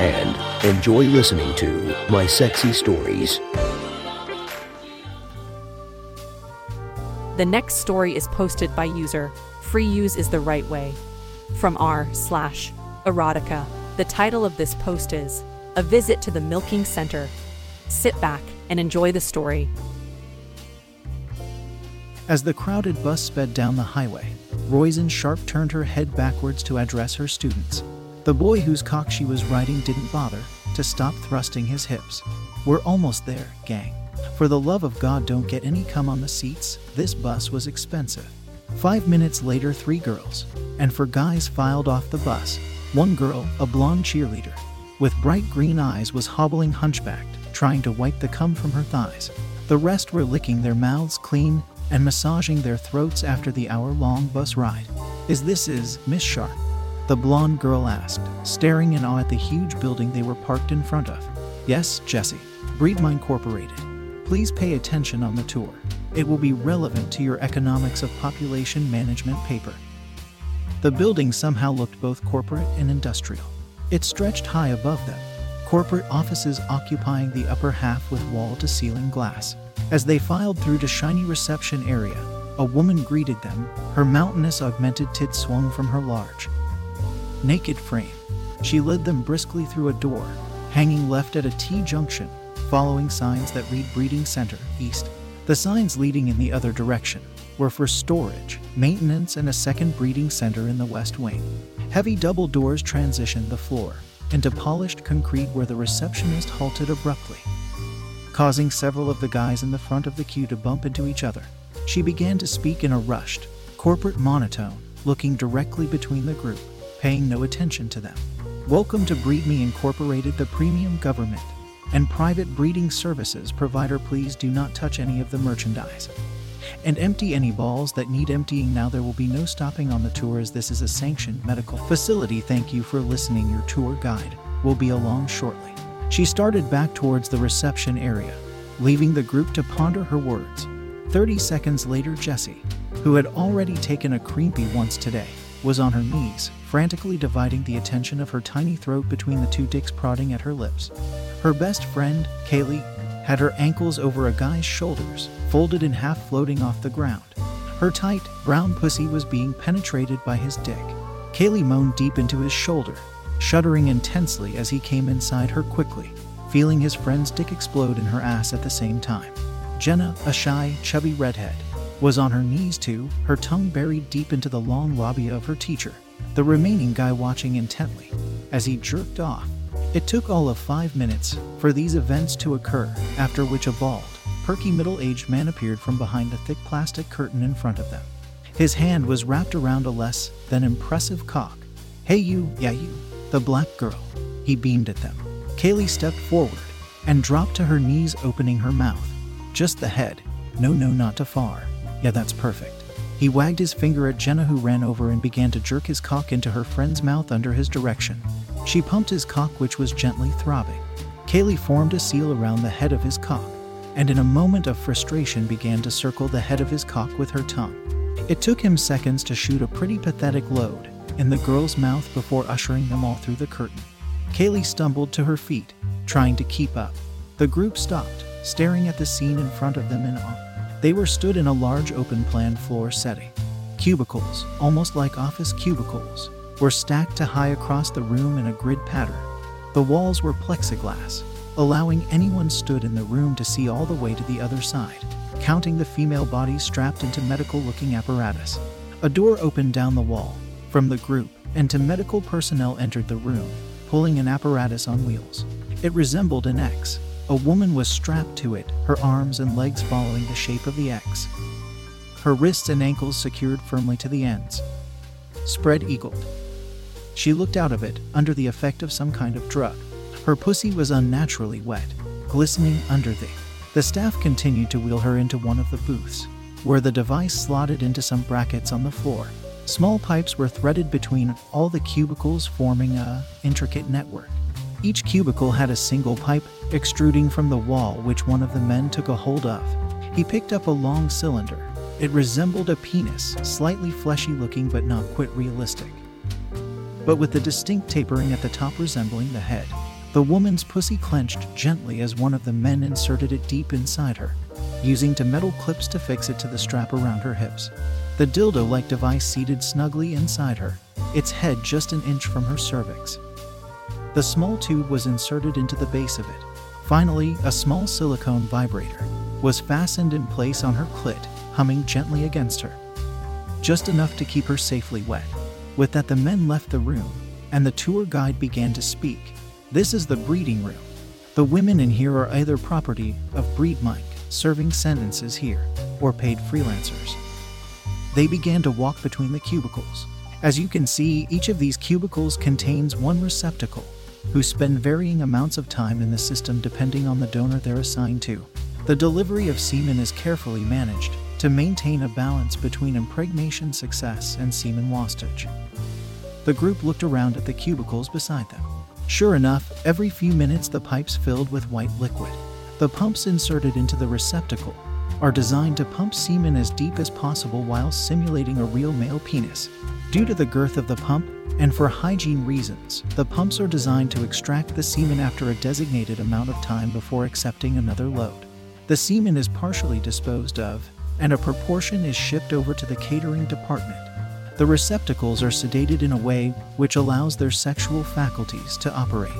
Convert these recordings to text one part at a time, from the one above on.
and enjoy listening to My Sexy Stories. The next story is posted by user Free Use is the Right Way from r slash erotica. The title of this post is A Visit to the Milking Center. Sit back and enjoy the story. As the crowded bus sped down the highway, Roisin Sharp turned her head backwards to address her students. The boy whose cock she was riding didn't bother to stop thrusting his hips. We're almost there, gang. For the love of God, don't get any cum on the seats. This bus was expensive. Five minutes later, three girls, and four guys filed off the bus. One girl, a blonde cheerleader, with bright green eyes, was hobbling hunchbacked, trying to wipe the cum from her thighs. The rest were licking their mouths clean and massaging their throats after the hour long bus ride. Is this is Miss Sharp? The blonde girl asked, staring in awe at the huge building they were parked in front of. Yes, Jesse. BreedMe Incorporated. Please pay attention on the tour. It will be relevant to your economics of population management paper. The building somehow looked both corporate and industrial. It stretched high above them, corporate offices occupying the upper half with wall to ceiling glass. As they filed through the shiny reception area, a woman greeted them, her mountainous augmented tits swung from her large, naked frame. She led them briskly through a door, hanging left at a T junction, following signs that read Breeding Center East. The signs leading in the other direction were for storage, maintenance, and a second breeding center in the west wing. Heavy double doors transitioned the floor into polished concrete where the receptionist halted abruptly, causing several of the guys in the front of the queue to bump into each other. She began to speak in a rushed, corporate monotone, looking directly between the group, paying no attention to them. Welcome to BreedMe Incorporated, the premium government and private breeding services provider. Please do not touch any of the merchandise and empty any balls that need emptying now. There will be no stopping on the tour as this is a sanctioned medical facility. Thank you for listening. Your tour guide will be along shortly. She started back towards the reception area, leaving the group to ponder her words. 30 seconds later, Jessie, who had already taken a creepy once today, was on her knees, frantically dividing the attention of her tiny throat between the two dicks prodding at her lips. Her best friend, Kaylee, had her ankles over a guy's shoulders, folded in half floating off the ground. Her tight, brown pussy was being penetrated by his dick. Kaylee moaned deep into his shoulder, shuddering intensely as he came inside her quickly, feeling his friend's dick explode in her ass at the same time. Jenna, a shy, chubby redhead, was on her knees too, her tongue buried deep into the long lobby of her teacher, the remaining guy watching intently as he jerked off. It took all of five minutes for these events to occur, after which a bald, perky middle aged man appeared from behind a thick plastic curtain in front of them. His hand was wrapped around a less than impressive cock. Hey, you, yeah, you, the black girl. He beamed at them. Kaylee stepped forward and dropped to her knees, opening her mouth. Just the head. No, no, not too far. Yeah, that's perfect. He wagged his finger at Jenna, who ran over and began to jerk his cock into her friend's mouth under his direction. She pumped his cock, which was gently throbbing. Kaylee formed a seal around the head of his cock, and in a moment of frustration began to circle the head of his cock with her tongue. It took him seconds to shoot a pretty pathetic load in the girl's mouth before ushering them all through the curtain. Kaylee stumbled to her feet, trying to keep up. The group stopped, staring at the scene in front of them in awe. They were stood in a large open plan floor setting. Cubicles, almost like office cubicles, were stacked to high across the room in a grid pattern. The walls were plexiglass, allowing anyone stood in the room to see all the way to the other side, counting the female bodies strapped into medical looking apparatus. A door opened down the wall from the group, and two medical personnel entered the room, pulling an apparatus on wheels. It resembled an X. A woman was strapped to it, her arms and legs following the shape of the X. Her wrists and ankles secured firmly to the ends. Spread eagled. She looked out of it, under the effect of some kind of drug. Her pussy was unnaturally wet, glistening under the. The staff continued to wheel her into one of the booths, where the device slotted into some brackets on the floor. Small pipes were threaded between all the cubicles, forming a intricate network. Each cubicle had a single pipe extruding from the wall, which one of the men took a hold of. He picked up a long cylinder. It resembled a penis, slightly fleshy looking but not quite realistic. But with the distinct tapering at the top resembling the head, the woman's pussy clenched gently as one of the men inserted it deep inside her, using two metal clips to fix it to the strap around her hips. The dildo like device seated snugly inside her, its head just an inch from her cervix. The small tube was inserted into the base of it. Finally, a small silicone vibrator was fastened in place on her clit, humming gently against her. Just enough to keep her safely wet. With that, the men left the room, and the tour guide began to speak. This is the breeding room. The women in here are either property of Breed Mike, serving sentences here, or paid freelancers. They began to walk between the cubicles. As you can see, each of these cubicles contains one receptacle, who spend varying amounts of time in the system depending on the donor they're assigned to. The delivery of semen is carefully managed to maintain a balance between impregnation success and semen wastage. The group looked around at the cubicles beside them. Sure enough, every few minutes the pipes filled with white liquid. The pumps inserted into the receptacle are designed to pump semen as deep as possible while simulating a real male penis. Due to the girth of the pump, and for hygiene reasons, the pumps are designed to extract the semen after a designated amount of time before accepting another load. The semen is partially disposed of, and a proportion is shipped over to the catering department. The receptacles are sedated in a way which allows their sexual faculties to operate.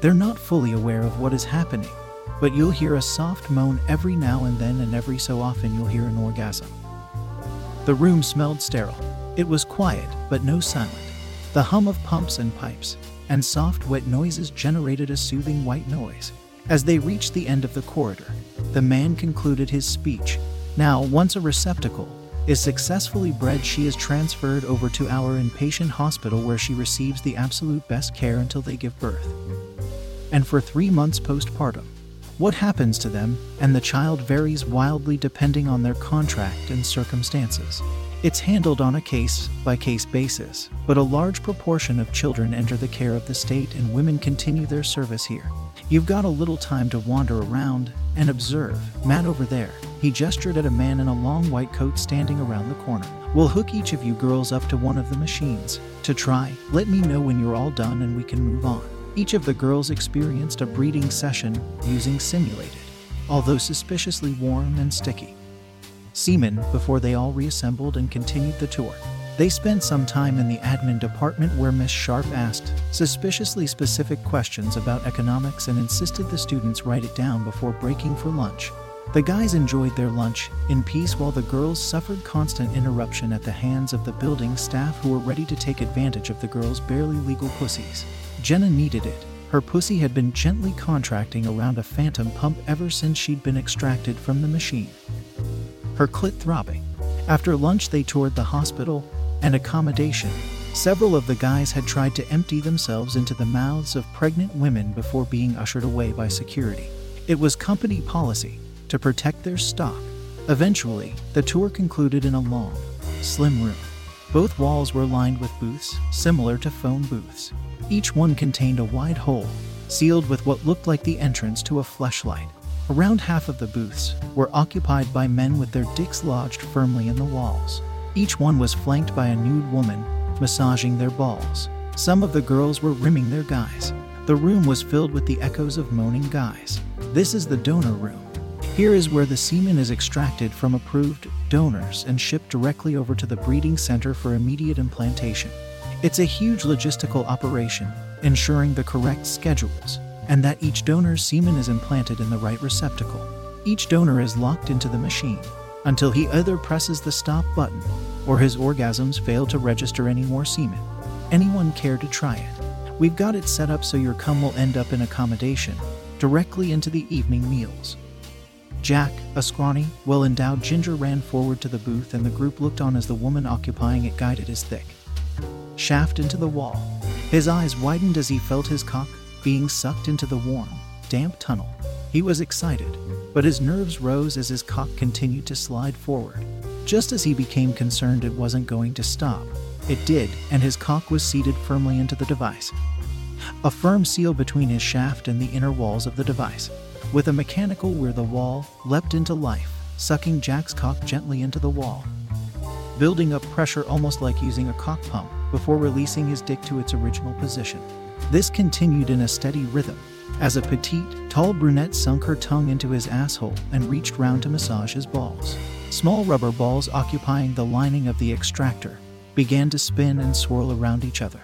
They're not fully aware of what is happening, but you'll hear a soft moan every now and then, and every so often you'll hear an orgasm. The room smelled sterile. It was quiet, but no silent. The hum of pumps and pipes and soft, wet noises generated a soothing white noise. As they reached the end of the corridor, the man concluded his speech. Now, once a receptacle, is successfully bred, she is transferred over to our inpatient hospital where she receives the absolute best care until they give birth. And for three months postpartum, what happens to them and the child varies wildly depending on their contract and circumstances. It's handled on a case by case basis, but a large proportion of children enter the care of the state and women continue their service here. You've got a little time to wander around and observe. Matt over there, he gestured at a man in a long white coat standing around the corner. We'll hook each of you girls up to one of the machines. To try, let me know when you're all done and we can move on. Each of the girls experienced a breeding session using simulated, although suspiciously warm and sticky. Semen before they all reassembled and continued the tour. They spent some time in the admin department where Miss Sharp asked suspiciously specific questions about economics and insisted the students write it down before breaking for lunch. The guys enjoyed their lunch in peace while the girls suffered constant interruption at the hands of the building staff who were ready to take advantage of the girls' barely legal pussies. Jenna needed it. Her pussy had been gently contracting around a phantom pump ever since she'd been extracted from the machine. Her clit throbbing. After lunch, they toured the hospital and accommodation. Several of the guys had tried to empty themselves into the mouths of pregnant women before being ushered away by security. It was company policy to protect their stock. Eventually, the tour concluded in a long, slim room. Both walls were lined with booths, similar to phone booths. Each one contained a wide hole, sealed with what looked like the entrance to a fleshlight. Around half of the booths were occupied by men with their dicks lodged firmly in the walls. Each one was flanked by a nude woman massaging their balls. Some of the girls were rimming their guys. The room was filled with the echoes of moaning guys. This is the donor room. Here is where the semen is extracted from approved donors and shipped directly over to the breeding center for immediate implantation. It's a huge logistical operation, ensuring the correct schedules and that each donor's semen is implanted in the right receptacle. Each donor is locked into the machine until he either presses the stop button or his orgasms fail to register any more semen. Anyone care to try it? We've got it set up so your cum will end up in accommodation, directly into the evening meals. Jack, a scrawny, well endowed ginger, ran forward to the booth, and the group looked on as the woman occupying it guided his thick shaft into the wall. His eyes widened as he felt his cock being sucked into the warm, damp tunnel. He was excited, but his nerves rose as his cock continued to slide forward. Just as he became concerned it wasn't going to stop, it did, and his cock was seated firmly into the device. A firm seal between his shaft and the inner walls of the device. With a mechanical whir, the wall leapt into life, sucking Jack's cock gently into the wall, building up pressure almost like using a cock pump before releasing his dick to its original position. This continued in a steady rhythm as a petite, tall brunette sunk her tongue into his asshole and reached round to massage his balls. Small rubber balls occupying the lining of the extractor began to spin and swirl around each other,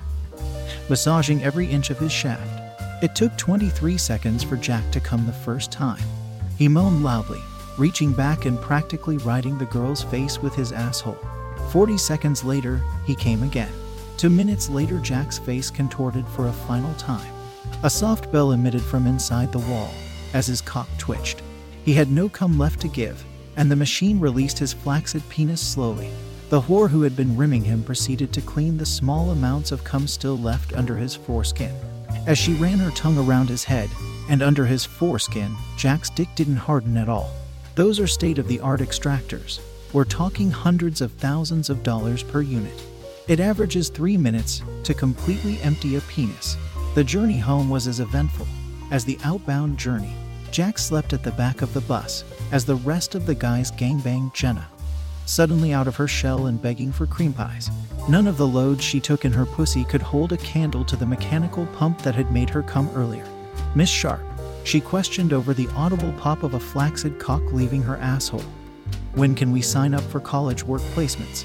massaging every inch of his shaft. It took 23 seconds for Jack to come the first time. He moaned loudly, reaching back and practically riding the girl's face with his asshole. 40 seconds later, he came again. Two minutes later, Jack's face contorted for a final time. A soft bell emitted from inside the wall as his cock twitched. He had no cum left to give, and the machine released his flaccid penis slowly. The whore who had been rimming him proceeded to clean the small amounts of cum still left under his foreskin. As she ran her tongue around his head and under his foreskin, Jack's dick didn't harden at all. Those are state of the art extractors. We're talking hundreds of thousands of dollars per unit. It averages three minutes to completely empty a penis. The journey home was as eventful as the outbound journey. Jack slept at the back of the bus as the rest of the guys gangbanged Jenna, suddenly out of her shell and begging for cream pies. None of the loads she took in her pussy could hold a candle to the mechanical pump that had made her come earlier. Miss Sharp, she questioned over the audible pop of a flaccid cock leaving her asshole. When can we sign up for college work placements?